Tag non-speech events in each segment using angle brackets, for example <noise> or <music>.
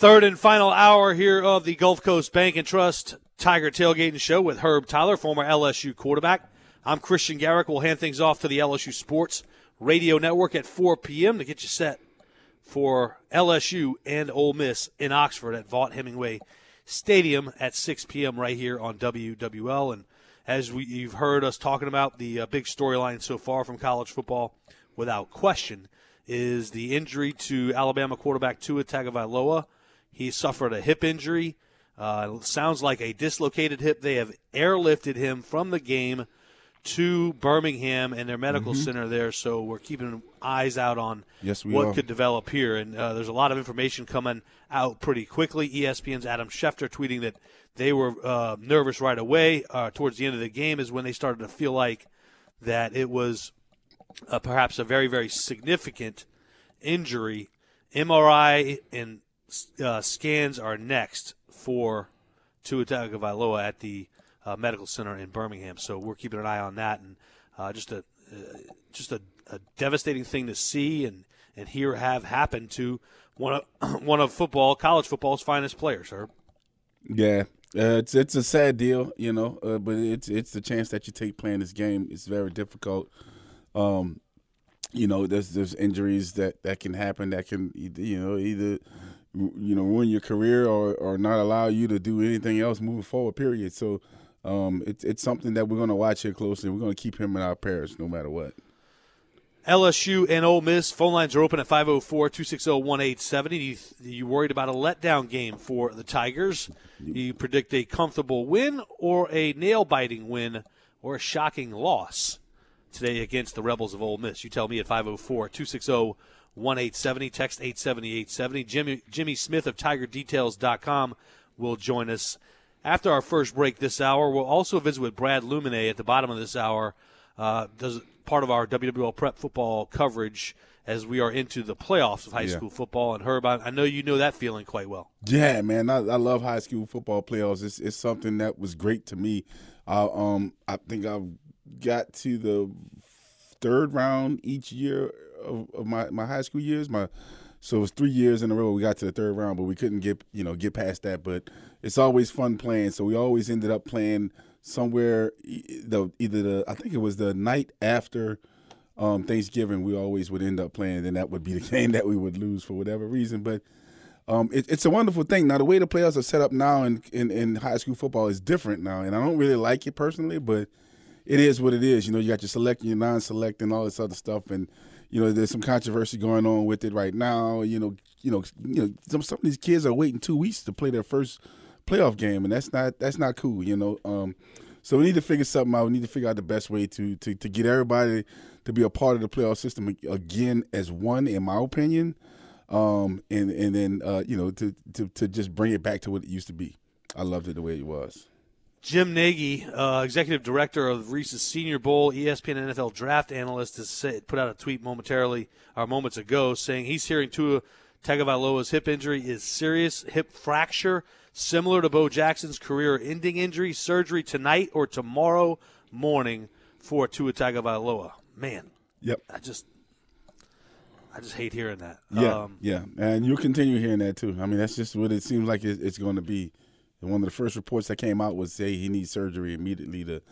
Third and final hour here of the Gulf Coast Bank and Trust Tiger Tailgating Show with Herb Tyler, former LSU quarterback. I'm Christian Garrick. We'll hand things off to the LSU Sports Radio Network at 4 p.m. to get you set for LSU and Ole Miss in Oxford at Vaught Hemingway Stadium at 6 p.m. right here on WWL. And as we, you've heard us talking about, the uh, big storyline so far from college football, without question, is the injury to Alabama quarterback Tua Tagovailoa. He suffered a hip injury. Uh, sounds like a dislocated hip. They have airlifted him from the game to Birmingham and their medical Mm-hmm. center there. So we're keeping eyes out on Yes, what are. could develop here. And uh, there's a lot of information coming out pretty quickly. ESPN's Adam Schefter tweeting that they were uh, nervous right away. Uh, towards the end of the game is when they started to feel like that it was uh, perhaps a very, very significant injury. MRI and uh, scans are next for Tua Tagovailoa at the uh, medical center in Birmingham. So we're keeping an eye on that, and uh, just a uh, just a, a devastating thing to see and and hear have happened to one of <clears throat> one of football, college football's finest players. Herb. Yeah, uh, it's it's a sad deal, you know, uh, but it's it's the chance that you take playing this game. It's very difficult. Um, you know, there's there's injuries that, that can happen that can you know either you know ruin your career or, or not allow you to do anything else moving forward. Period. So um, it's it's something that we're going to watch here closely. We're going to keep him in our pairs no matter what. LSU and Ole Miss phone lines are open at 504-260-1870. You, you worried about a letdown game for the Tigers? You predict a comfortable win or a nail-biting win or a shocking loss today against the Rebels of Ole Miss? You tell me at 504-260-1870. Text 870-870. Jimmy, Jimmy Smith of TigerDetails.com will join us after our first break this hour. We'll also visit with Brad Lumine at the bottom of this hour. Uh, does part of our WWL prep football coverage as we are into the playoffs of high Yeah. school football. And Herb, I, I know you know that feeling quite well. Yeah, man, I, I love high school football playoffs. It's, it's something that was great to me. I um I think I got to the third round each year of, of my, my high school years. My so it was three years in a row we got to the third round, but we couldn't get you know get past that. But it's always fun playing. So we always ended up playing somewhere the either the I think it was the night after um, Thanksgiving. We always would end up playing, and that would be the <laughs> game that we would lose for whatever reason. But um, it, it's a wonderful thing. Now the way the playoffs are set up now in, in in high school football is different now, and I don't really like it personally, but it is what it is. You know, you got your select, your non-select, and all this other stuff, and you know, there's some controversy going on with it right now. You know, you know, you know, some some of these kids are waiting two weeks to play their first playoff game, and that's not that's not cool. You know, um, so we need to figure something out. We need to figure out the best way to to to get everybody to be a part of the playoff system again as one, in my opinion. Um, and and then uh, you know to, to to just bring it back to what it used to be. I loved it the way it was. Jim Nagy, uh, executive director of Reese's Senior Bowl, ESPN NFL draft analyst, has said, put out a tweet momentarily or moments ago saying he's hearing Tua Tagovailoa's hip injury is serious hip fracture, similar to Bo Jackson's career-ending injury. Surgery tonight or tomorrow morning for Tua Tagovailoa. Man, Yep. I just, I just hate hearing that. Yeah, Um, yeah, and you'll continue hearing that too. I mean, that's just what it seems like it's going to be. And one of the first reports that came out was say he needs surgery immediately to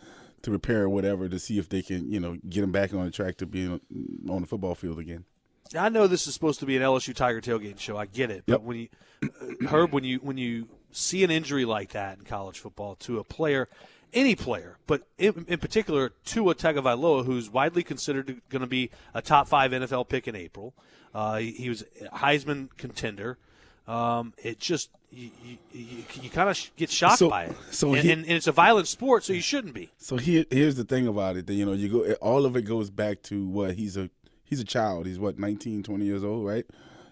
to repair whatever to see if they can, you know, get him back on the track to being on the football field again. I know this is supposed to be an LSU Tiger tailgate show. I get it, but Yep. when you uh, Herb, when you when you see an injury like that in college football to a player, any player, but in, in particular to a Tagovailoa, who's widely considered going to be a top five NFL pick in April, uh, he, he was Heisman contender. Um, it just you, you, you, you kind of get shocked So- by it, so and, he- and, and it's a violent sport, so you shouldn't be. So here, here's the thing about it. That, you know, you go. All of it goes back to what he's a he's a child. He's what 19, 20 years old, right?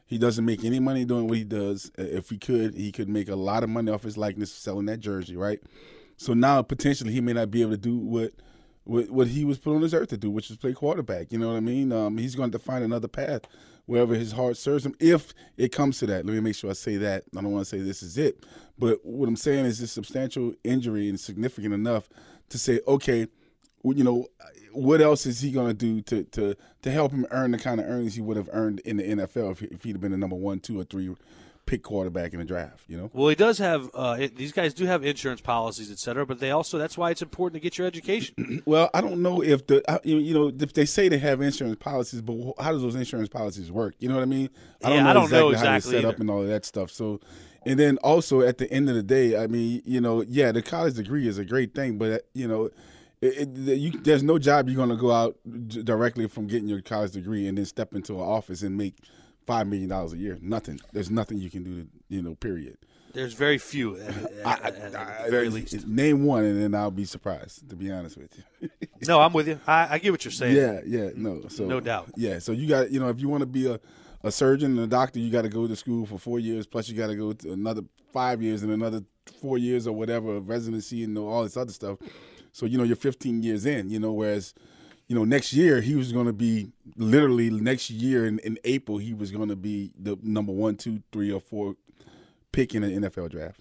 He doesn't make any money doing what he does. If he could, he could make a lot of money off his likeness selling that jersey, right? So now potentially he may not be able to do what what, what he was put on this earth to do, which is play quarterback. You know what I mean? Um, he's going to find another path wherever his heart serves him, if it comes to that. Let me make sure I say that. I don't want to say this is it, but what I'm saying is this substantial injury and significant enough to say, okay, you know, what else is he going to do to to to help him earn the kind of earnings he would have earned in the NFL if, if he'd have been a number one, two, or three pick quarterback in the draft. You know. Well, he does have. Uh, it, these guys do have insurance policies, et cetera, but they also that's why it's important to get your education. <clears throat> well, I don't know if the you know if they say they have insurance policies, but how does those insurance policies work? You know what I mean? I don't, yeah, know, I don't exactly know exactly how they set either. up and all of that stuff. So. And then also at the end of the day, I mean, you know, yeah, the college degree is a great thing, but you know, it, it, you, there's no job you're going to go out directly from getting your college degree and then step into an office and make five million dollars a year. Nothing. There's nothing you can do. To, you know, period. There's very few, at, at, at very least. Name one, and then I'll be surprised. To be honest with you. no, I'm with you. I, I, get what you're saying. Yeah, yeah, no, so no doubt. Yeah, so you got you know if you want to be a a surgeon and a doctor, you got to go to school for four years. Plus, you got to go to another five years and another four years or whatever residency and all this other stuff. So you know you're 15 years in. You know, whereas you know next year he was going to be literally next year in, in April he was going to be the number one, two, three, or four pick in an NFL draft.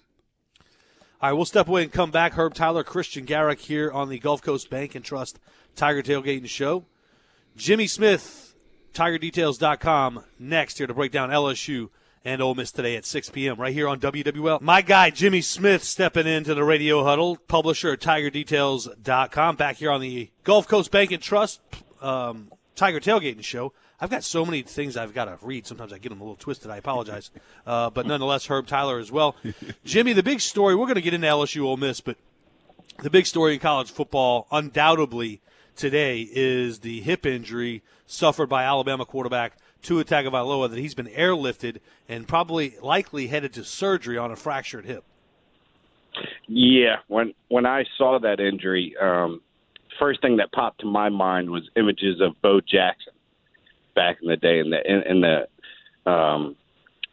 All right, we'll step away and come back. Herb Tyler, Christian Garrick here on the Gulf Coast Bank and Trust Tiger Tailgating Show. Jimmy Smith, TigerDetails.com, next here to break down LSU and Ole Miss today at 6 p.m. right here on WWL. My guy Jimmy Smith stepping into the radio huddle, publisher at TigerDetails.com, back here on the Gulf Coast Bank and Trust um, Tiger Tailgating Show. I've got so many things I've got to read. Sometimes I get them a little twisted. I apologize, <laughs> uh, but nonetheless, Herb Tyler as well. <laughs> Jimmy, the big story. We're going to get into LSU Ole Miss, but the big story in college football, undoubtedly today, is the hip injury suffered by Alabama quarterback Tua Tagovailoa that he's been airlifted and probably likely headed to surgery on a fractured hip. Yeah, when when I saw that injury, um, first thing that popped to my mind was images of Bo Jackson back in the day, and the in, in the um,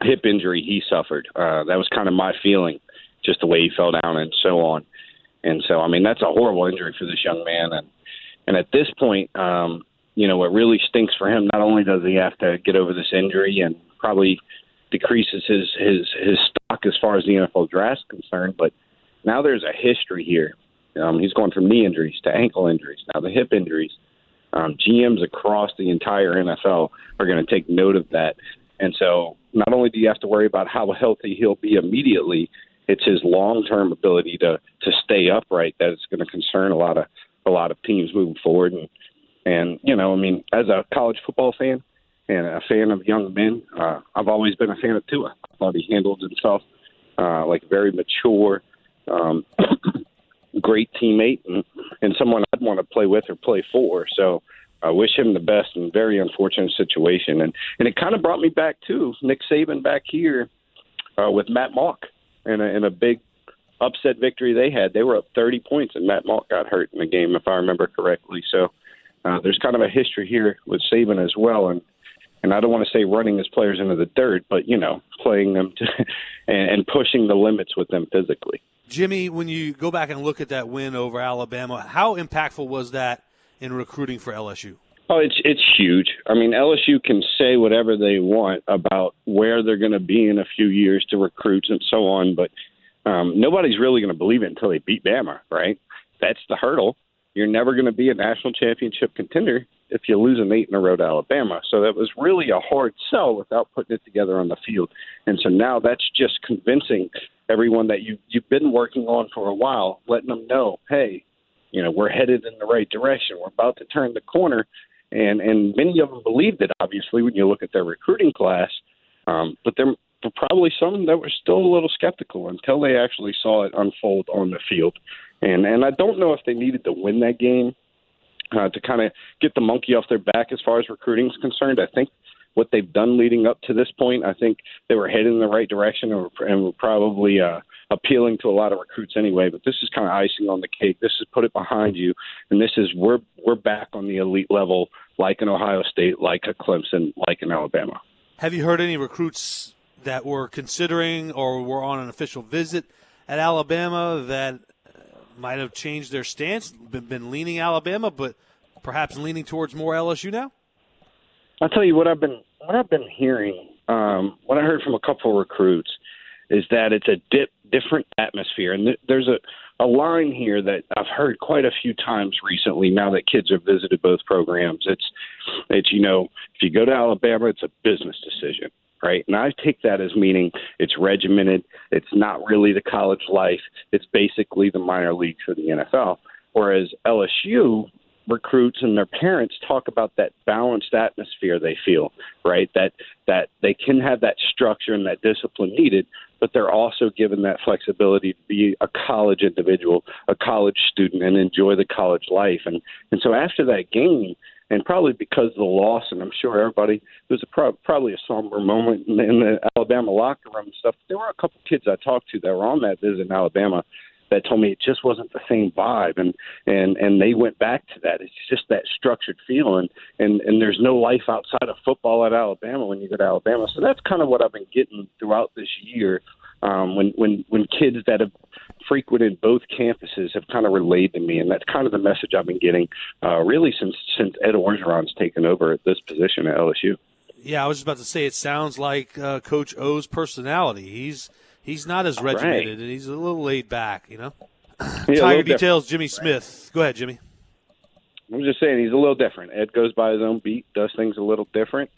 hip injury he suffered. Uh, that was kind of my feeling, just the way he fell down and so on. And so, I mean, that's a horrible injury for this young man. And and at this point, um, you know, what really stinks for him, not only does he have to get over this injury and probably decreases his his his stock as far as the NFL draft is concerned, but now there's a history here. Um, he's going from knee injuries to ankle injuries, now the hip injuries. Um, GMs across the entire NFL are going to take note of that, and so not only do you have to worry about how healthy he'll be immediately, it's his long-term ability to to stay upright that is going to concern a lot of a lot of teams moving forward. And and, you know, I mean, as a college football fan and a fan of young men, uh, I've always been a fan of Tua. I thought he handled himself uh, like very mature, um, <coughs> great teammate, and, and someone I'd want to play with or play for. So I wish him the best in a very unfortunate situation. And, and it kind of brought me back to Nick Saban back here uh, with Matt Mauck in a, in a big upset victory they had. They were up 30 points, and Matt Mauck got hurt in the game, if I remember correctly. So uh, there's kind of a history here with Saban as well, and and I don't want to say running his players into the dirt, but you know, playing them to, <laughs> and, and pushing the limits with them physically. Jimmy, when you go back and look at that win over Alabama, how impactful was that in recruiting for LSU? Oh, it's it's huge. I mean, LSU can say whatever they want about where they're going to be in a few years to recruits and so on, but um, nobody's really going to believe it until they beat Bama, right? That's the hurdle you're never going to be a national championship contender if you lose an eight in a row to Alabama. So that was really a hard sell without putting it together on the field. And so now that's just convincing everyone that you you've been working on for a while, letting them know, hey, you know, we're headed in the right direction. We're about to turn the corner. And and many of them believed it, obviously, when you look at their recruiting class. Um, but there were probably some that were still a little skeptical until they actually saw it unfold on the field. And and I don't know if they needed to win that game uh, to kind of get the monkey off their back as far as recruiting is concerned. I think what they've done leading up to this point, I think they were headed in the right direction and were, and were probably uh, appealing to a lot of recruits anyway. But this is kind of icing on the cake. This is put it behind you, and this is we're we're back on the elite level, like in Ohio State, like a Clemson, like in Alabama. Have you heard any recruits that were considering or were on an official visit at Alabama that might have changed their stance, been, been leaning Alabama, but perhaps leaning towards more LSU now? I'll tell you what I've been what I've been hearing. Um, what I heard from a couple of recruits is that it's a dip, different atmosphere, and th- there's a a line here that I've heard quite a few times recently. Now that kids have visited both programs, it's it's you know if you go to Alabama, it's a business decision, right? And I take that as meaning it's regimented. It's not really the college life. It's basically the minor leagues or the NFL. Whereas LSU recruits and their parents talk about that balanced atmosphere they feel, right? That that they can have that structure and that discipline needed, but they're also given that flexibility to be a college individual, a college student, and enjoy the college life. And and so after that game, and probably because of the loss, and I'm sure everybody there was a pro- probably a somber moment in, in the Alabama locker room and stuff. There were a couple kids I talked to that were on that visit in Alabama that told me it just wasn't the same vibe and and and they went back to that it's just that structured feeling and and there's no life outside of football at Alabama when you go to Alabama so that's kind of what I've been getting throughout this year um when when when kids that have frequented both campuses have kind of relayed to me and that's kind of the message I've been getting uh really since since Ed Orgeron's taken over at this position at LSU yeah I was just about to say it sounds like uh, coach O's personality he's He's not as regimented, right. and he's a little laid back, you know. <laughs> Yeah, Tiger details. Jimmy Smith. Go ahead, Jimmy. I'm just saying he's a little different. Ed goes by his own beat, does things a little different,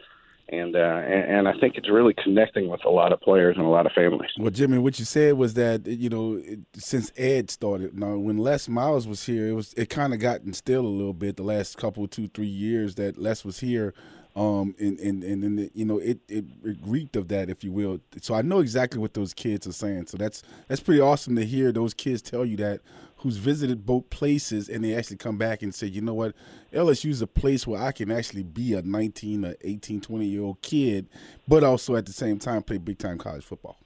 and uh, and, and I think it's really connecting with a lot of players and a lot of families. Well, Jimmy, what you said was that you know since Ed started, now when Les Miles was here, it was it kind of got instilled a little bit the last couple, two, three years that Les was here um, and and and, and you know it, it, it reeked of that, if you will. So I know exactly what those kids are saying. So that's that's pretty awesome to hear those kids tell you that who's visited both places and they actually come back and say, you know what, LSU is a place where I can actually be a 19 or 18, 20 year old kid, but also at the same time play big time college football.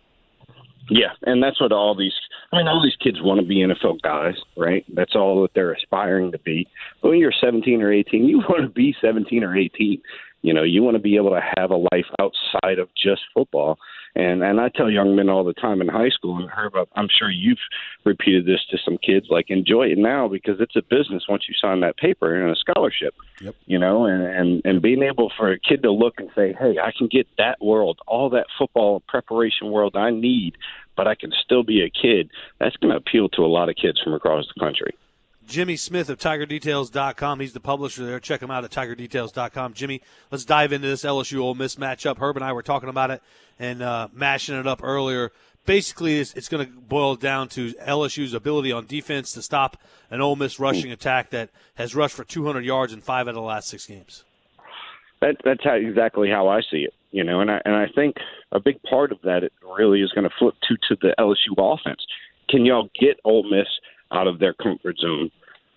Yeah, and that's what all these I mean, all these kids want to be NFL guys, right? That's all that they're aspiring to be. But when you're 17 or 18, you <laughs> want to be 17 or 18. You know, you want to be able to have a life outside of just football. And and I tell young men all the time in high school, and Herb, I'm sure you've repeated this to some kids, like enjoy it now because it's a business once you sign that paper and a scholarship. Yep. You know, and and and being able for a kid to look and say, hey, I can get that world, all that football preparation world I need, but I can still be a kid. That's going to appeal to a lot of kids from across the country. Jimmy Smith of TigerDetails.com. He's the publisher there. Check him out at TigerDetails.com. Jimmy, let's dive into this LSU Ole Miss matchup. Herb and I were talking about it and uh, mashing it up earlier. Basically, it's, it's going to boil down to LSU's ability on defense to stop an Ole Miss rushing attack that has rushed for 200 yards in five out of the last six games. That, that's how, exactly how I see it. You know, and I and I think a big part of that it really is going to flip to to the LSU offense. Can y'all get Ole Miss out of their comfort zone?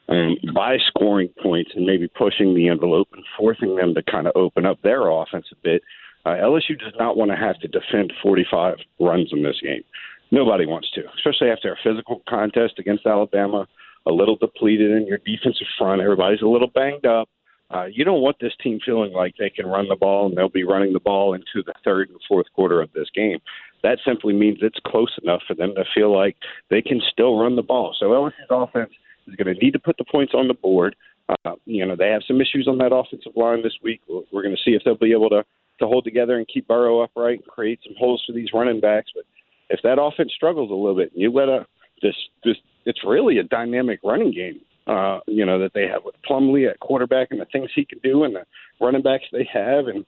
Um, by scoring points and maybe pushing the envelope and forcing them to kind of open up their offense a bit. Uh, LSU does not want to have to defend 45 runs in this game. Nobody wants to, especially after a physical contest against Alabama, a little depleted in your defensive front. Everybody's a little banged up. Uh, you don't want this team feeling like they can run the ball and they'll be running the ball into the third and fourth quarter of this game. That simply means it's close enough for them to feel like they can still run the ball. So LSU's offense is going to need to put the points on the board. Uh, you know, they have some issues on that offensive line this week. We're, going to see if they'll be able to to hold together and keep Burrow upright and create some holes for these running backs. But if that offense struggles a little bit, you let a this this it's really a dynamic running game. Uh, you know that they have with Plumlee at quarterback and the things he can do and the running backs they have, and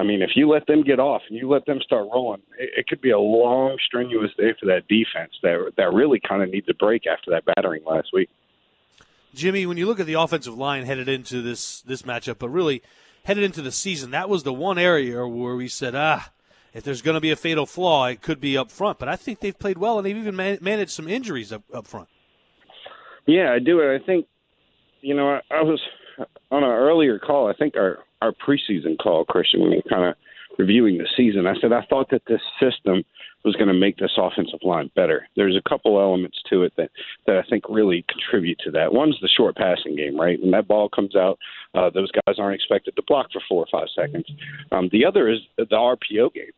I mean, if you let them get off and you let them start rolling, it, it could be a long, strenuous day for that defense that that really kind of needs a break after that battering last week. Jimmy, when you look at the offensive line headed into this this matchup, but really headed into the season, that was the one area where we said, ah, if there's going to be a fatal flaw, it could be up front. But I think they've played well, and they've even man- managed some injuries up, up front. Yeah, I do. And I think, you know, I, I was on an earlier call. I think our our preseason call, Christian, when we were kind of reviewing the season, I said I thought that this system was going to make this offensive line better. There's a couple elements to it that that I think really contribute to that. One's the short passing game, right? When that ball comes out, uh, those guys aren't expected to block for four or five seconds. Um, the other is the RPO game.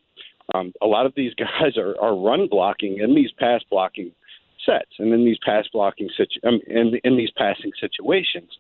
Um, a lot of these <laughs> guys are, are run blocking in these pass blocking sets and in these pass blocking situ- um, in, in these passing situations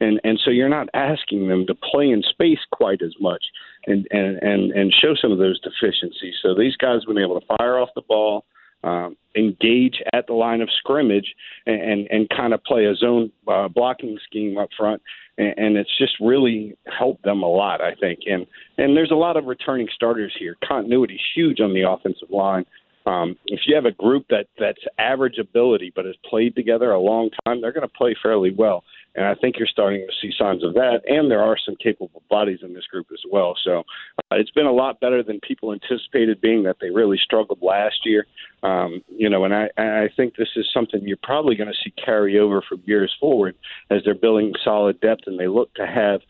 and and so you're not asking them to play in space quite as much and and and, and show some of those deficiencies. So these guys have been able to fire off the ball, um, engage at the line of scrimmage, and and, and kind of play a zone uh, blocking scheme up front, and, and it's just really helped them a lot, I think. And and there's a lot of returning starters here. Continuity is huge on the offensive line. Um, if you have a group that that's average ability but has played together a long time, they're going to play fairly well. And I think you're starting to see signs of that. And there are some capable bodies in this group as well. So uh, it's been a lot better than people anticipated, being that they really struggled last year. Um, you know, and I, I think this is something you're probably going to see carry over from years forward as they're building solid depth and they look to have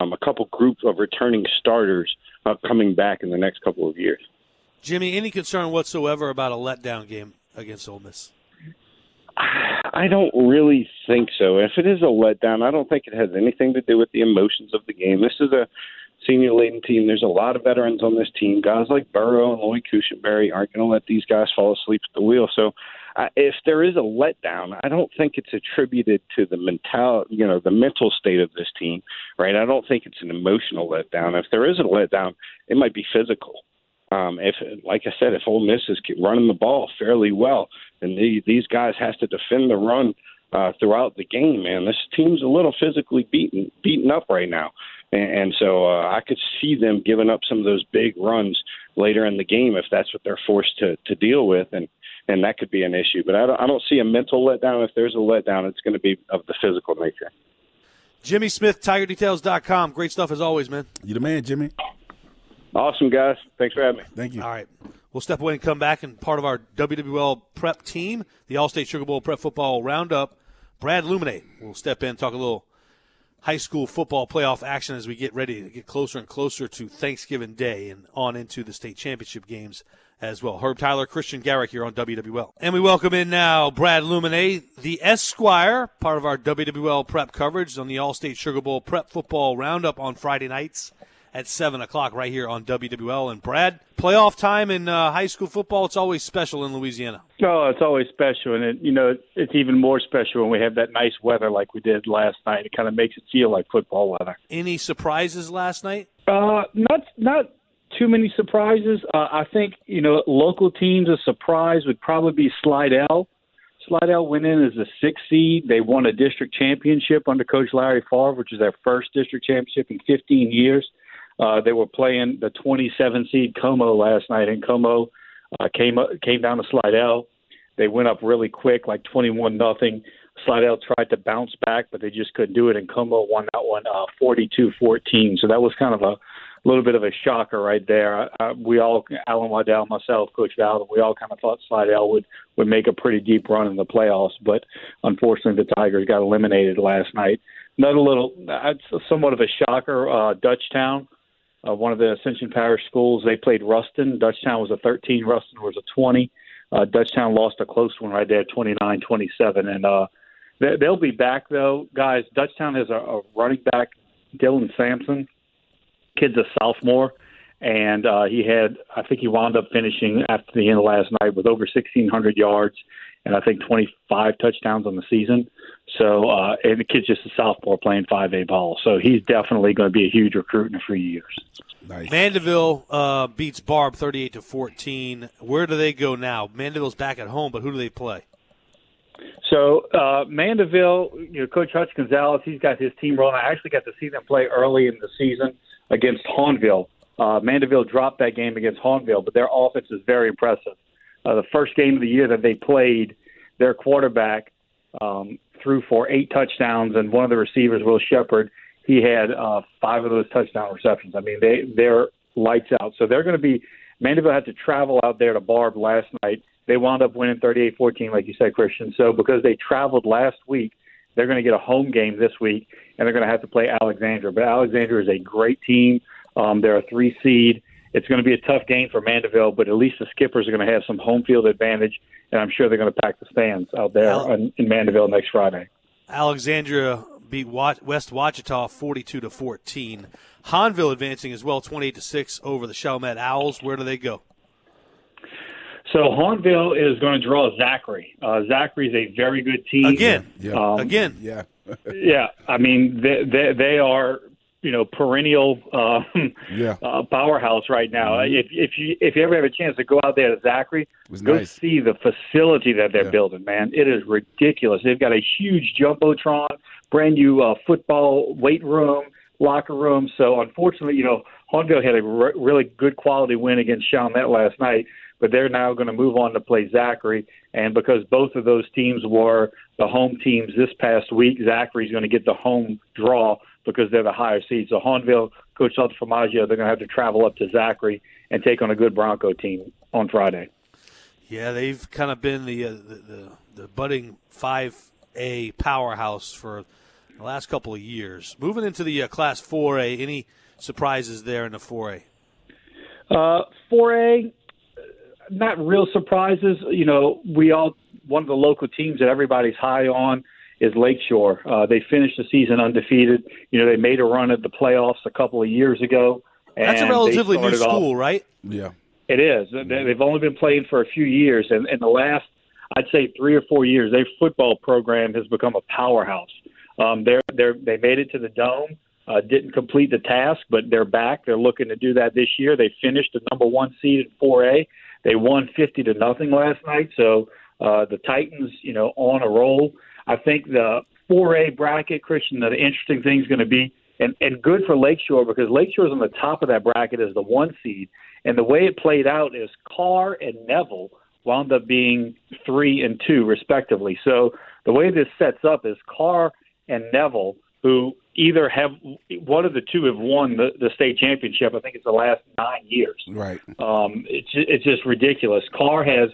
um, a couple groups of returning starters uh, coming back in the next couple of years. Jimmy, any concern whatsoever about a letdown game against Ole Miss? I don't really think so. If it is a letdown, I don't think it has anything to do with the emotions of the game. This is a senior laden team. There's a lot of veterans on this team. Guys like Burrow and Lloyd Cushenberry aren't going to let these guys fall asleep at the wheel. So, uh, if there is a letdown, I don't think it's attributed to the mental, you know, the mental state of this team, right? I don't think it's an emotional letdown. If there is a letdown, it might be physical. Um, if, like I said, if Ole Miss is running the ball fairly well, and the, these guys has to defend the run uh, throughout the game, man, this team's a little physically beaten beaten up right now, and, and so uh, I could see them giving up some of those big runs later in the game if that's what they're forced to to deal with, and and that could be an issue. But I don't, I don't see a mental letdown. If there's a letdown, it's going to be of the physical nature. Jimmy Smith, TigerDetails.com. Great stuff as always, man. You the man, Jimmy. Awesome, guys. Thanks for having me. Thank you. All right. We'll step away and come back and part of our WWL prep team, the All-State Sugar Bowl Prep Football Roundup. Brad Luminate will step in, talk a little high school football playoff action as we get ready to get closer and closer to Thanksgiving Day and on into the state championship games as well. Herb Tyler, Christian Garrick here on WWL. And we welcome in now Brad Luminate, the Esquire, part of our WWL prep coverage on the All-State Sugar Bowl Prep Football Roundup on Friday nights at 7 o'clock right here on WWL. And Brad, playoff time in uh, high school football, it's always special in Louisiana. Oh, it's always special. And, it, you know, it's even more special when we have that nice weather like we did last night. It kind of makes it feel like football weather. Any surprises last night? Uh, not, not too many surprises. Uh, I think, you know, local teams, a surprise would probably be Slidell. Slidell went in as a six seed. They won a district championship under Coach Larry Favre, which is their first district championship in 15 years. Uh, they were playing the 27 seed Comeaux last night, and Comeaux uh, came came down to Slidell. They went up really quick, like 21 nothing. Slidell tried to bounce back, but they just couldn't do it, and Comeaux won that one uh, 42-14. So that was kind of a little bit of a shocker right there. Uh, we all, Alan Waddell, myself, Coach Val, we all kind of thought Slidell would would make a pretty deep run in the playoffs, but unfortunately the Tigers got eliminated last night. Another little, that's somewhat of a shocker. Uh, Dutchtown uh, one of the Ascension Parish schools. They played Ruston. Dutchtown was a 13. Ruston was a 20. Uh, Dutchtown lost a close one right there, 29-27. And uh, they, they'll be back though, guys. Dutchtown has a, a running back, Dylan Sampson. Kid's a sophomore, and uh, he had I think he wound up finishing after the end of last night with over 1,600 yards and I think 25 touchdowns on the season. So, uh, and the kid's just a sophomore playing 5A ball. So he's definitely going to be a huge recruit in a few years. Nice. Mandeville uh, beats Barbe 38 to 14. Where do they go now? Mandeville's back at home, but who do they play? So uh, Mandeville, you know, Coach Hutch Gonzalez, he's got his team rolling. I actually got to see them play early in the season against Hahnville. Uh, Mandeville dropped that game against Hahnville, but their offense is very impressive uh, the first game of the year that they played, their quarterback um, threw for eight touchdowns, and one of the receivers, Will Shepard, he had uh, five of those touchdown receptions. I mean, they they're lights out. So they're going to be. Mandeville had to travel out there to Barbe last night. They wound up winning 38-14, like you said, Christian. So because they traveled last week, they're going to get a home game this week, and they're going to have to play Alexandria. But Alexandria is a great team. Um, they're a three seed, it's going to be a tough game for Mandeville, but at least the Skippers are going to have some home field advantage, and I'm sure they're going to pack the stands out there Al- on, in Mandeville next Friday. Alexandria beat West Ouachita 42 to 14. Hahnville advancing as well 28 to 6 over the Chalmette Owls. Where do they go? So Hahnville is going to draw Zachary. Uh, Zachary's a very good team. Again. Yeah. Um, Again. Yeah. <laughs> Yeah, I mean they they, they are you know perennial um, Yeah. <laughs> uh, powerhouse right now. If if you if you ever have a chance to go out there to Zachary, go nice. see the facility that they're Yeah. building. Man, it is ridiculous. They've got a huge jumbotron, brand new uh, football weight room, locker room. So unfortunately, you know, Hahnville had a re- really good quality win against Chalmette last night, but they're now going to move on to play Zachary. And because both of those teams were the home teams this past week, Zachary's going to get the home draw because they're the higher seed. So Hahnville, Coach Saltaformaggio, they're going to have to travel up to Zachary and take on a good Bronco team on Friday. Yeah, they've kind of been the, uh, the, the, the budding 5A powerhouse for the last couple of years. Moving into the uh, Class 4A, any surprises there in the 4A? Uh, 4A, not real surprises. You know, we all one of the local teams that everybody's high on is Lakeshore. Uh, they finished the season undefeated. You know, they made a run at the playoffs a couple of years ago. That's a relatively new started off- school, right? Yeah. it is. They- They've only been playing for a few years, and in the last, I'd say, three or four years, their football program has become a powerhouse. Um, they're they're they made it to the dome. Uh, didn't complete the task, but they're back. They're looking to do that this year. They finished the number one seed in 4A. They won 50 to nothing last night. So uh, the Titans, you know, on a roll. I think the 4A bracket, Christian, the interesting thing is going to be, and, and good for Lakeshore because Lakeshore is on the top of that bracket as the one seed. And the way it played out is Karr and Neville wound up being three and two, respectively. So the way this sets up is Karr and Neville, who either have one of the two have won the, the state championship. I think it's the last nine years. Right. Um, it's it's just ridiculous. Karr has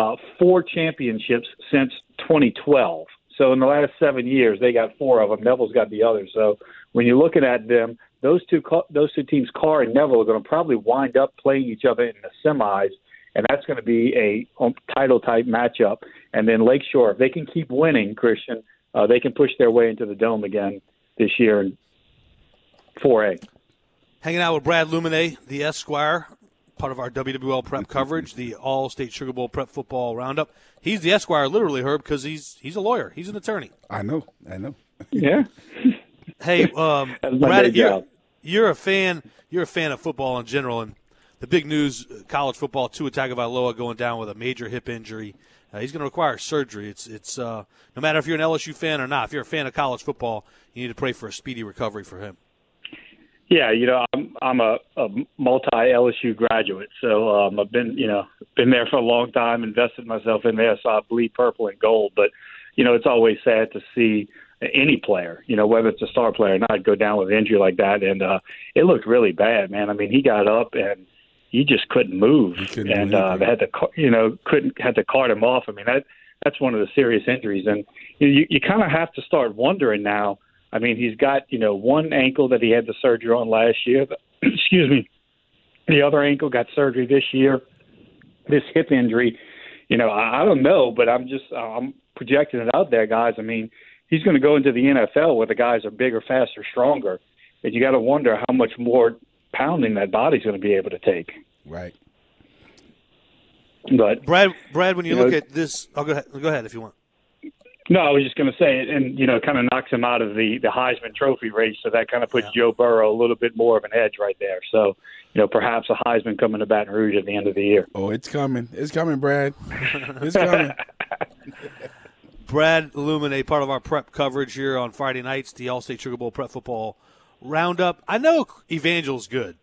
uh, four championships since 2012. So in the last seven years, they got four of them. Neville's got the other. So when you're looking at them, those two those two teams, Karr and Neville, are going to probably wind up playing each other in the semis, and that's going to be a um, title type matchup. And then Lakeshore, if they can keep winning, Christian, uh, they can push their way into the dome again this year in 4A. Hanging out with Brad Lumine, the Esquire, part of our WWL prep coverage, the All State Sugar Bowl prep football roundup. He's the Esquire, literally, Herb, because he's he's a lawyer. He's an attorney. I know. I know. <laughs> Yeah. Hey, um, <laughs> Brad, you're, you're a fan. You're a fan of football in general, and the big news: uh, college football. Tua Tagovailoa going down with a major hip injury. Uh, he's going to require surgery. It's it's uh, no matter if you're an LSU fan or not. If you're a fan of college football, you need to pray for a speedy recovery for him. Yeah, you know, I'm I'm a, a multi LSU graduate, so um, I've been you know been there for a long time, invested myself in there, so I bleed purple and gold. But you know, it's always sad to see any player, you know, whether it's a star player or not, go down with an injury like that, and uh, it looked really bad, man. I mean, he got up and he just couldn't move, couldn't and uh, they had to you know couldn't had to cart him off. I mean that that's one of the serious injuries, and you you, you kind of have to start wondering now. I mean, he's got you know one ankle that he had the surgery on last year. <clears throat> Excuse me. The other ankle got surgery this year. This hip injury, you know, I, I don't know, but I'm just uh, I'm projecting it out there, guys. I mean, he's going to go into the NFL where the guys are bigger, faster, stronger, and you got to wonder how much more pounding that body's going to be able to take. Right. But Brad, Brad, when you, You look know- at this, oh, go ahead. Go ahead if you want. No, I was just going to say, and you know, it kind of knocks him out of the the Heisman Trophy race, so that kind of puts Joe Burrow a little bit more of an edge right there. So, you know, perhaps a Heisman coming to Baton Rouge at the end of the year. Oh, it's coming. It's coming, Brad. It's coming. <laughs> Brad Lumine, part of our prep coverage here on Friday nights, the All-State Sugar Bowl prep football roundup. I know Evangel's good,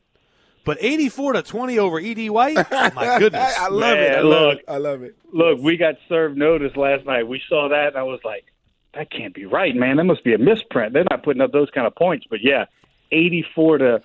but 84 to 20 over Ed White. My <laughs> goodness. I love it. I love look. it. I love it. Look, we got served notice last night. We saw that, and I was like, that can't be right, man. That must be a misprint. They're not putting up those kind of points. But yeah, 84 to, uh,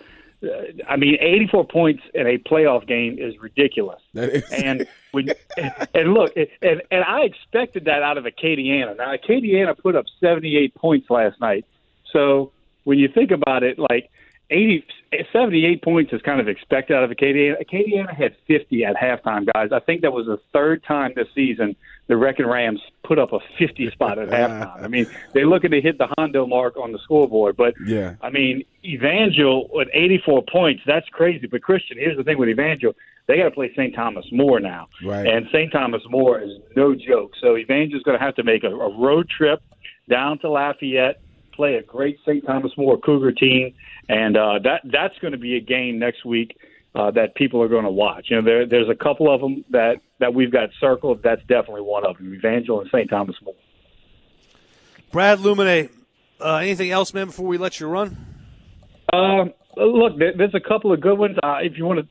I mean, 84 points in a playoff game is ridiculous. That is. and when <laughs> and look and and I expected that out of Acadiana. Now Acadiana put up 78 points last night. So when you think about it, like 80 78 points is kind of expected out of Acadiana. Acadiana had 50 at halftime, guys. I think that was the third time this season the Wrecking Rams put up a 50 spot at <laughs> ah. halftime. I mean, they're looking to hit the Hondo mark on the scoreboard, but Yeah. I mean, Evangel with 84 points, that's crazy. But Christian, here's the thing with Evangel, they got to play St. Thomas More now, Right. and St. Thomas More is no joke. So Evangel's going to have to make a, a road trip down to Lafayette, play a great St. Thomas More Cougar team, and uh, that that's going to be a game next week uh, that people are going to watch. You know, there, there's a couple of them that that we've got circled. That's definitely one of them. Evangel and St. Thomas More. Brad Lumine, uh, anything else, man, before we let you run? Uh, look, there, there's a couple of good ones. Uh, if you want to,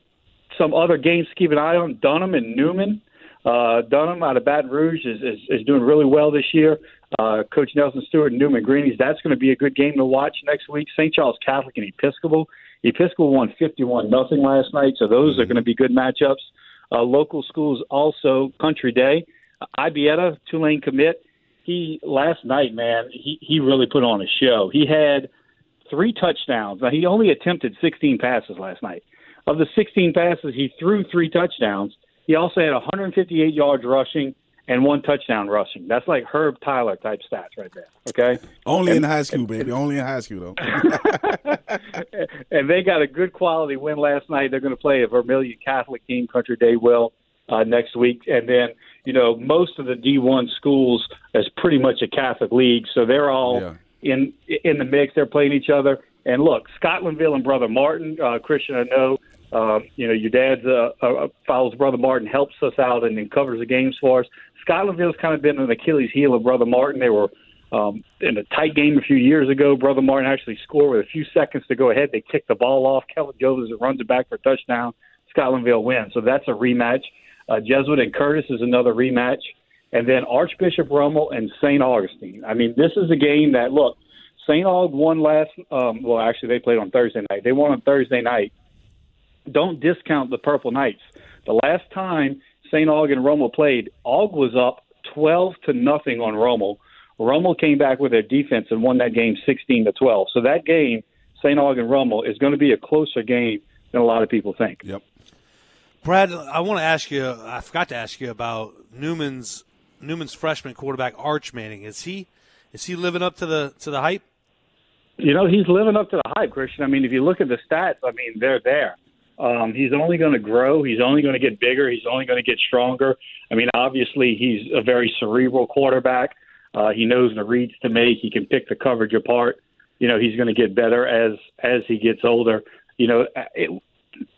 some other games to keep an eye on, Dunham and Newman. Uh, Dunham out of Baton Rouge is, is, is doing really well this year. Uh, Coach Nelson Stewart and Newman Greenies, that's going to be a good game to watch next week. St. Charles Catholic and Episcopal. Episcopal won 51 nothing last night, so those are going to be good matchups. Uh, local schools also, Country Day. Uh, Ibieta, Tulane commit. He last night, man, he, he really put on a show. He had three touchdowns. Now he only attempted 16 passes last night. Of the 16 passes, he threw three touchdowns. He also had 158 yards rushing and one touchdown rushing. That's like Herb Tyler type stats right there. Okay, Only in high school, baby. Only in high school, though. <laughs> and they got a good quality win last night. They're going to play a Vermilion Catholic team, Country Day will, uh, next week. And then, you know, most of the D1 schools is pretty much a Catholic league, so they're all Yeah. in in the mix. They're playing each other. And look, Scotlandville and Brother Martin, uh, Christian, I know, uh, you know, your dad's uh, uh, follows Brother Martin, helps us out, and then covers the games for us. Scotlandville's kind of been an Achilles heel of Brother Martin. They were um, in a tight game a few years ago. Brother Martin actually scored with a few seconds to go ahead. They kicked the ball off. Kellen Jones runs it back for a touchdown. Scotlandville wins. So that's a rematch. Uh, Jesuit and Curtis is another rematch. And then Archbishop Rummel and St. Augustine. I mean, this is a game that, look, St. Aug won last, um, well, actually, they played on Thursday night. They won on Thursday night. Don't discount the Purple Knights. The last time St. Aug and Rummel played, Aug was up 12 to nothing on Rummel. Rummel came back with their defense and won that game 16 to 12. So that game, St. Aug and Rummel, is going to be a closer game than a lot of people think. Yep. Brad, I want to ask you. I forgot to ask you about Newman's Newman's freshman quarterback Arch Manning. Is he is he living up to the to the hype? You know, he's living up to the hype, Christian. I mean, if you look at the stats, I mean, they're there. Um, he's only going to grow. He's only going to get bigger. He's only going to get stronger. I mean, obviously, he's a very cerebral quarterback. Uh, he knows the reads to make. He can pick the coverage apart. You know, he's going to get better as as he gets older. You know, it,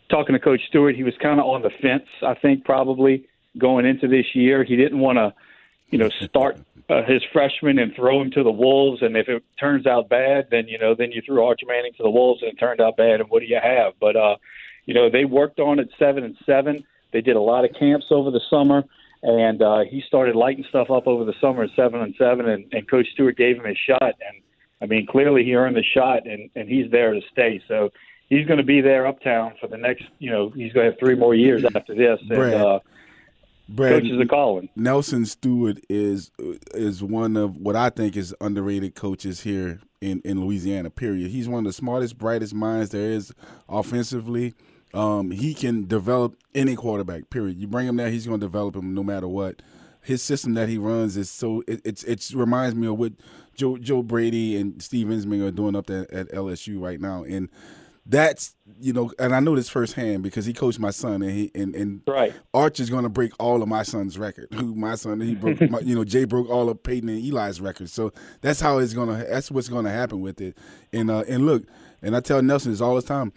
talking to Coach Stewart, he was kind of on the fence. I think probably going into this year, he didn't want to, you know, start uh, his freshman and throw him to the wolves. And if it turns out bad, then you know, then you threw Archie Manning to the wolves, and it turned out bad. And what do you have? But uh, you know, they worked on it seven and seven. They did a lot of camps over the summer, and uh, he started lighting stuff up over the summer at seven and seven. And, and Coach Stewart gave him his shot, and I mean, clearly he earned the shot, and and he's there to stay. So. He's going to be there uptown for the next, you know, he's going to have three more years after this. And Brad, uh, Brad, coaches are calling. Nelson Stewart is is one of what I think is underrated coaches here in, in Louisiana. Period. He's one of the smartest, brightest minds there is offensively. Um, he can develop any quarterback. Period. You bring him there, he's going to develop him no matter what. His system that he runs is so it, it's it reminds me of what Joe Joe Brady and Steve Ensminger are doing up there at LSU right now, and that's you know, and I know this firsthand because he coached my son, and he and and Right. Arch is going to break all of my son's record. Who <laughs> my son he broke, my, you know, Jay broke all of Peyton and Eli's records. So that's how it's gonna. That's what's gonna happen with it. And uh, and look, and I tell Nelson this all the time.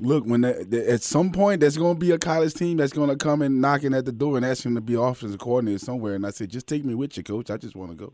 Look, when the, at some point there's going to be a college team that's going to come and knocking at the door and asking to be offensive coordinator somewhere, and I said, just take me with you, coach. I just want to go.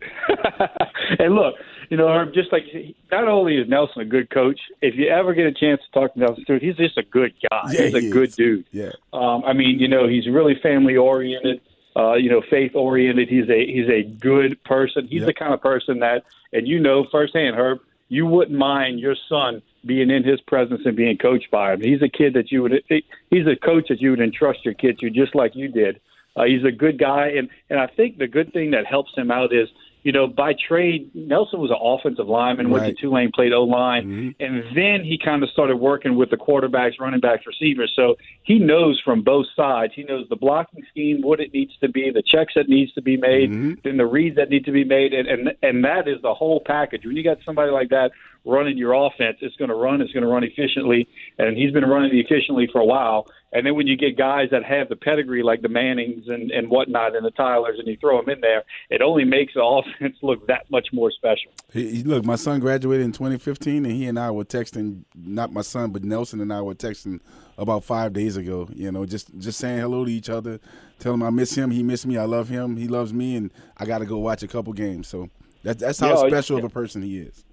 <laughs> and look, you know, Herb, just like not only is Nelson a good coach, if you ever get a chance to talk to Nelson Stewart, he's just a good guy. Yeah, he's a he good is. dude. Yeah. Um, I mean, you know, he's really family oriented, uh, you know, faith oriented. He's a he's a good person. He's Yep. the kind of person that, and you know firsthand, Herb, you wouldn't mind your son being in his presence and being coached by him. He's a kid that you would. He's a coach that you would entrust your kid to, just like you did. Uh, he's a good guy, and and I think the good thing that helps him out is, you know, by trade, Nelson was an offensive lineman, went Right. to Tulane, played O line, and then he kind of started working with the quarterbacks, running backs, receivers. So he knows from both sides. He knows the blocking scheme, what it needs to be, the checks that needs to be made, then the reads that need to be made, and and and that is the whole package. When you got somebody like that running your offense, it's going to run, it's going to run efficiently, and he's been running efficiently for a while. And then when you get guys that have the pedigree like the Mannings and and whatnot, and the Tylers, and you throw them in there, it only makes the <laughs> offense look that much more special. He, look, my son graduated in 2015, and he and I were texting. Not my son, but Nelson and I were texting about five days ago. You know, just just saying hello to each other, tell him I miss him, he missed me, I love him, he loves me, and I got to go watch a couple games. So that's that's how Yeah, special of a person he is.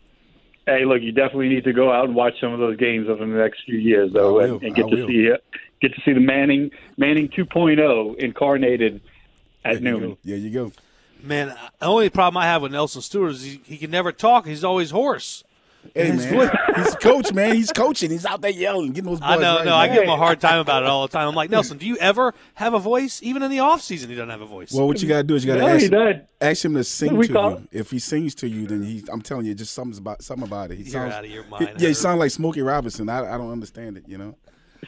Hey, look, you definitely need to go out and watch some of those games over the next few years, though, and, and get I to will. see uh, get to see the Manning Manning 2.0 incarnated at There you noon. go. There you go. Man, the only problem I have with Nelson Stewart is he, he can never talk. He's always hoarse. Hey His man, he's a coach, man. He's coaching. He's out there yelling, getting those. Boys I know, right, no, I give him a hard time about it all the time. I'm like, <laughs> Nelson, do you ever have a voice? Even in the off season, he doesn't have a voice. Well, what you got to do is you got to No, ask, him- ask him to sing We to call- you. If he sings to you, then he, I'm telling you, just something's about something about it. He You're sounds out of your he- mind, yeah, he sounds like Smokey Robinson. I, I don't understand it. You know.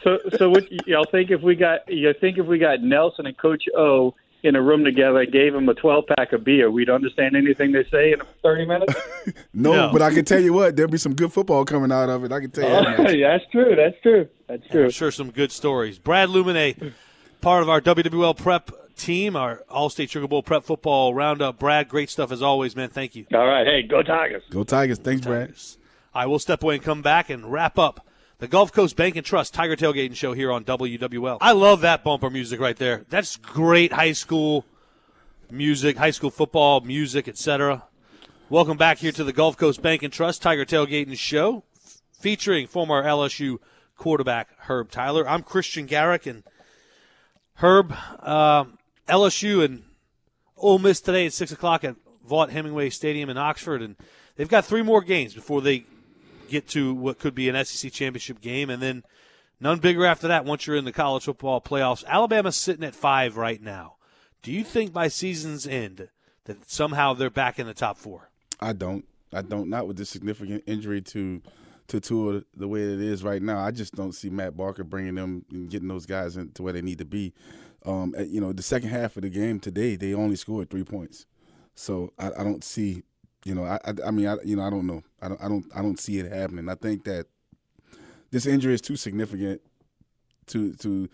So, so what y'all think if we got you think if we got Nelson and Coach O in a room together, gave them a 12 pack of beer, we'd understand anything they say in 30 minutes? <laughs> No, No. but I can tell you what, there'll be some good football coming out of it. I can tell you. that oh, <laughs> that's true. That's true. That's true. I'm sure some good stories. Brad Lumine, part of our WWL prep team, our All-State Sugar Bowl prep football roundup. Brad, great stuff as always, man. Thank you. All right. Hey, go Tigers. Go Tigers! Thanks, Brad. Tigers. All right, we'll step away and come back and wrap up the Gulf Coast Bank and Trust Tiger Tailgating Show here on WWL. I love that bumper music right there. That's great high school music, high school football music, etc. Welcome back here to the Gulf Coast Bank and Trust Tiger Tailgating Show, featuring former LSU quarterback Herb Tyler. I'm Christian Garrick, and Herb, um, LSU and Ole Miss today at six o'clock at Vaught Hemingway Stadium in Oxford, and they've got three more games before they get to what could be an SEC championship game, and then none bigger after that. Once you're in the college football playoffs, Alabama's sitting at five right now. Do you think by season's end that somehow they're back in the top four? I don't. I don't. Not with the significant injury to to Tua the way it is right now. I just don't see Matt Barker bringing them and getting those guys into where they need to be. Um, you know, the second half of the game today, they only scored three points. So I, I don't see. You know, I, I, I mean, I, you know, I don't know. I don't, I don't, I don't see it happening. I think that this injury is too significant to to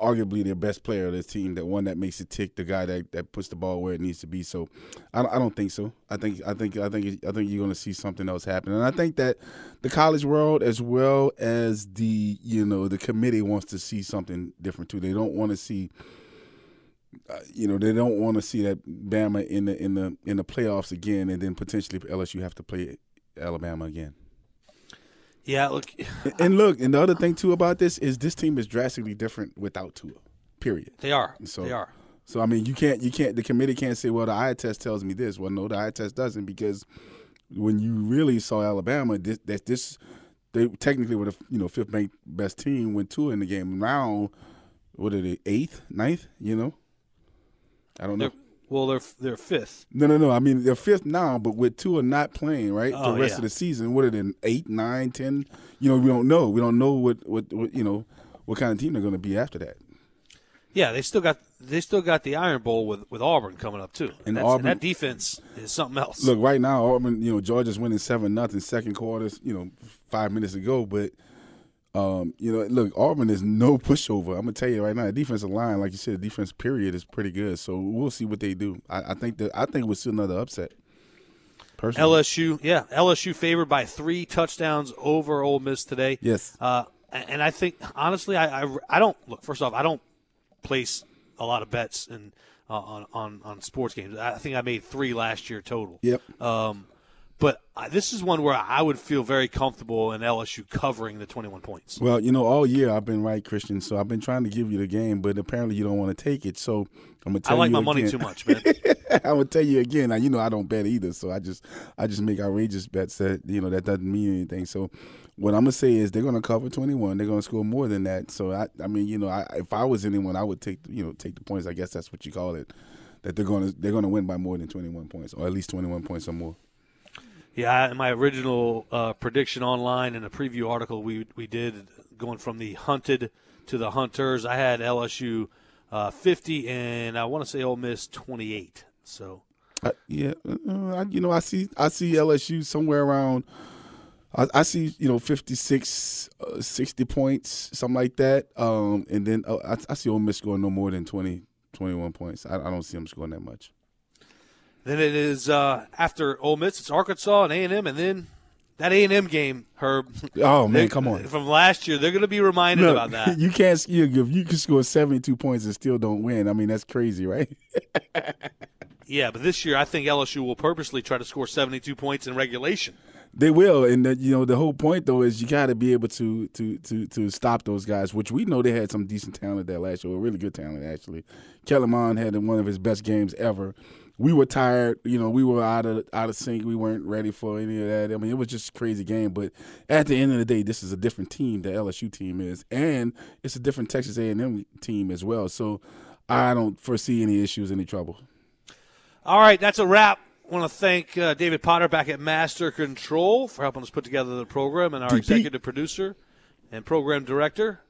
arguably their best player of this team, that one that makes it tick, the guy that, that puts the ball where it needs to be. So, I, I don't think so. I think I think I think I think you're going to see something else happen, and I think that the college world, as well as the you know the committee, wants to see something different too. They don't want to see. Uh, you know they don't want to see that Bama in the in the in the playoffs again, and then potentially LSU have to play Alabama again. Yeah, look, And look, and the other thing too about this is this team is drastically different without Tua. Period. they are. So- they are. So I mean, you can't you can't the committee can't say, well, the eye test tells me this. Well, no, the eye test doesn't because when you really saw Alabama, this that this they technically were the you know fifth best team when Tua in the game. Now, what are they eighth, ninth? You know, I don't know. They're, well, they're they're fifth. No, no, no. I mean, they're fifth now, but with two are not playing, right, Oh, the rest yeah. of the season, what are they, eight, nine, ten? You know, we don't know. We don't know what, what, what you know, what kind of team they're going to be after that. Yeah, they still got they still got the Iron Bowl with, with Auburn coming up too. And That's- Auburn- that defense is something else. Look, right now, Auburn, you know, Georgia's winning seven nothing second quarter, you know, five minutes ago. But um, you know, look, Auburn is no pushover. I'm gonna tell you right now, the defensive line, like you said, the defense period is pretty good. So we'll see what they do. I, I think that I think we'll see another upset. Personally, LSU, yeah, LSU favored by three touchdowns over Ole Miss today. yes, Uh, and I think honestly, I, I, I don't look. First off, I don't place a lot of bets in uh, on on on sports games. I think I made three last year total. yep. Um, but I, this is one where I would feel very comfortable in LSU covering the 21 points. Well, you know, all year I've been right, Christian. So I've been trying to give you the game, but apparently you don't want to take it. So I'm gonna I tell like you my money again. too much, man. <laughs> I'm gonna tell you again. Now you know I don't bet either, so I just I just make outrageous bets that you know that doesn't mean anything. So what I'm gonna say is they're gonna cover 21. They're gonna score more than that. So I I mean you know I, if I was anyone I would take you know take the points. I guess that's what you call it. that they're going to they're going to win by more than 21 points or at least 21 points or more. Yeah, in my original uh, prediction online in a preview article we we did going from the hunted to the hunters, I had LSU uh, 50 and I want to say Ole Miss 28. So uh, yeah, uh, you know, I see I see LSU somewhere around. I, I see you know 56, uh, 60 points, something like that. Um, and then uh, I, I, see Ole Miss scoring no more than 20, 21 points. I, I don't see them scoring that much. Then it is uh, after Ole Miss, it's Arkansas and A and M, and then that A and M game, Herb. <laughs> Oh man, come on! From last year, they're going to be reminded Look, about that. <laughs> You can't. You, you can score seventy two points and still don't win. I mean, that's crazy, right? <laughs> yeah, but this year I think LSU will purposely try to score seventy two points in regulation. They will, and the, you know the whole point though is you got to be able to to to to stop those guys, which we know they had some decent talent there last year, really good talent actually. Kellen Mond had one of his best games ever we were tired. You know, we were out of out of sync. We weren't ready for any of that. I mean, it was just a crazy game. But at the end of the day, this is a different team. The LSU team is, and it's a different Texas A&M team as well. So I don't foresee any issues, any trouble. All right, that's a wrap. I want to thank uh, David Potter back at Master Control for helping us put together the program, and our DP. executive producer and program director,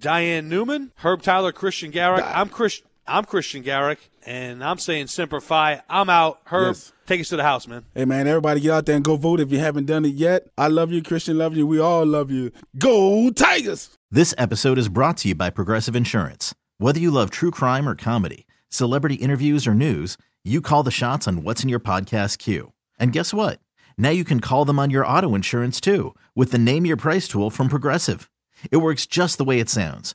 Diane Newman, Herb Tyler, Christian Garrick. I'm Chris. I'm Christian Garrick, and I'm saying Semper Fi. I'm out. Herb, yes. take us to the house, man. Hey, man, everybody get out there and go vote if you haven't done it yet. I love you, Christian love you. We all love you. Go Tigers! This episode is brought to you by Progressive Insurance. Whether you love true crime or comedy, celebrity interviews or news, you call the shots on what's in your podcast queue. And guess what? Now you can call them on your auto insurance too with the Name Your Price tool from Progressive. It works just the way it sounds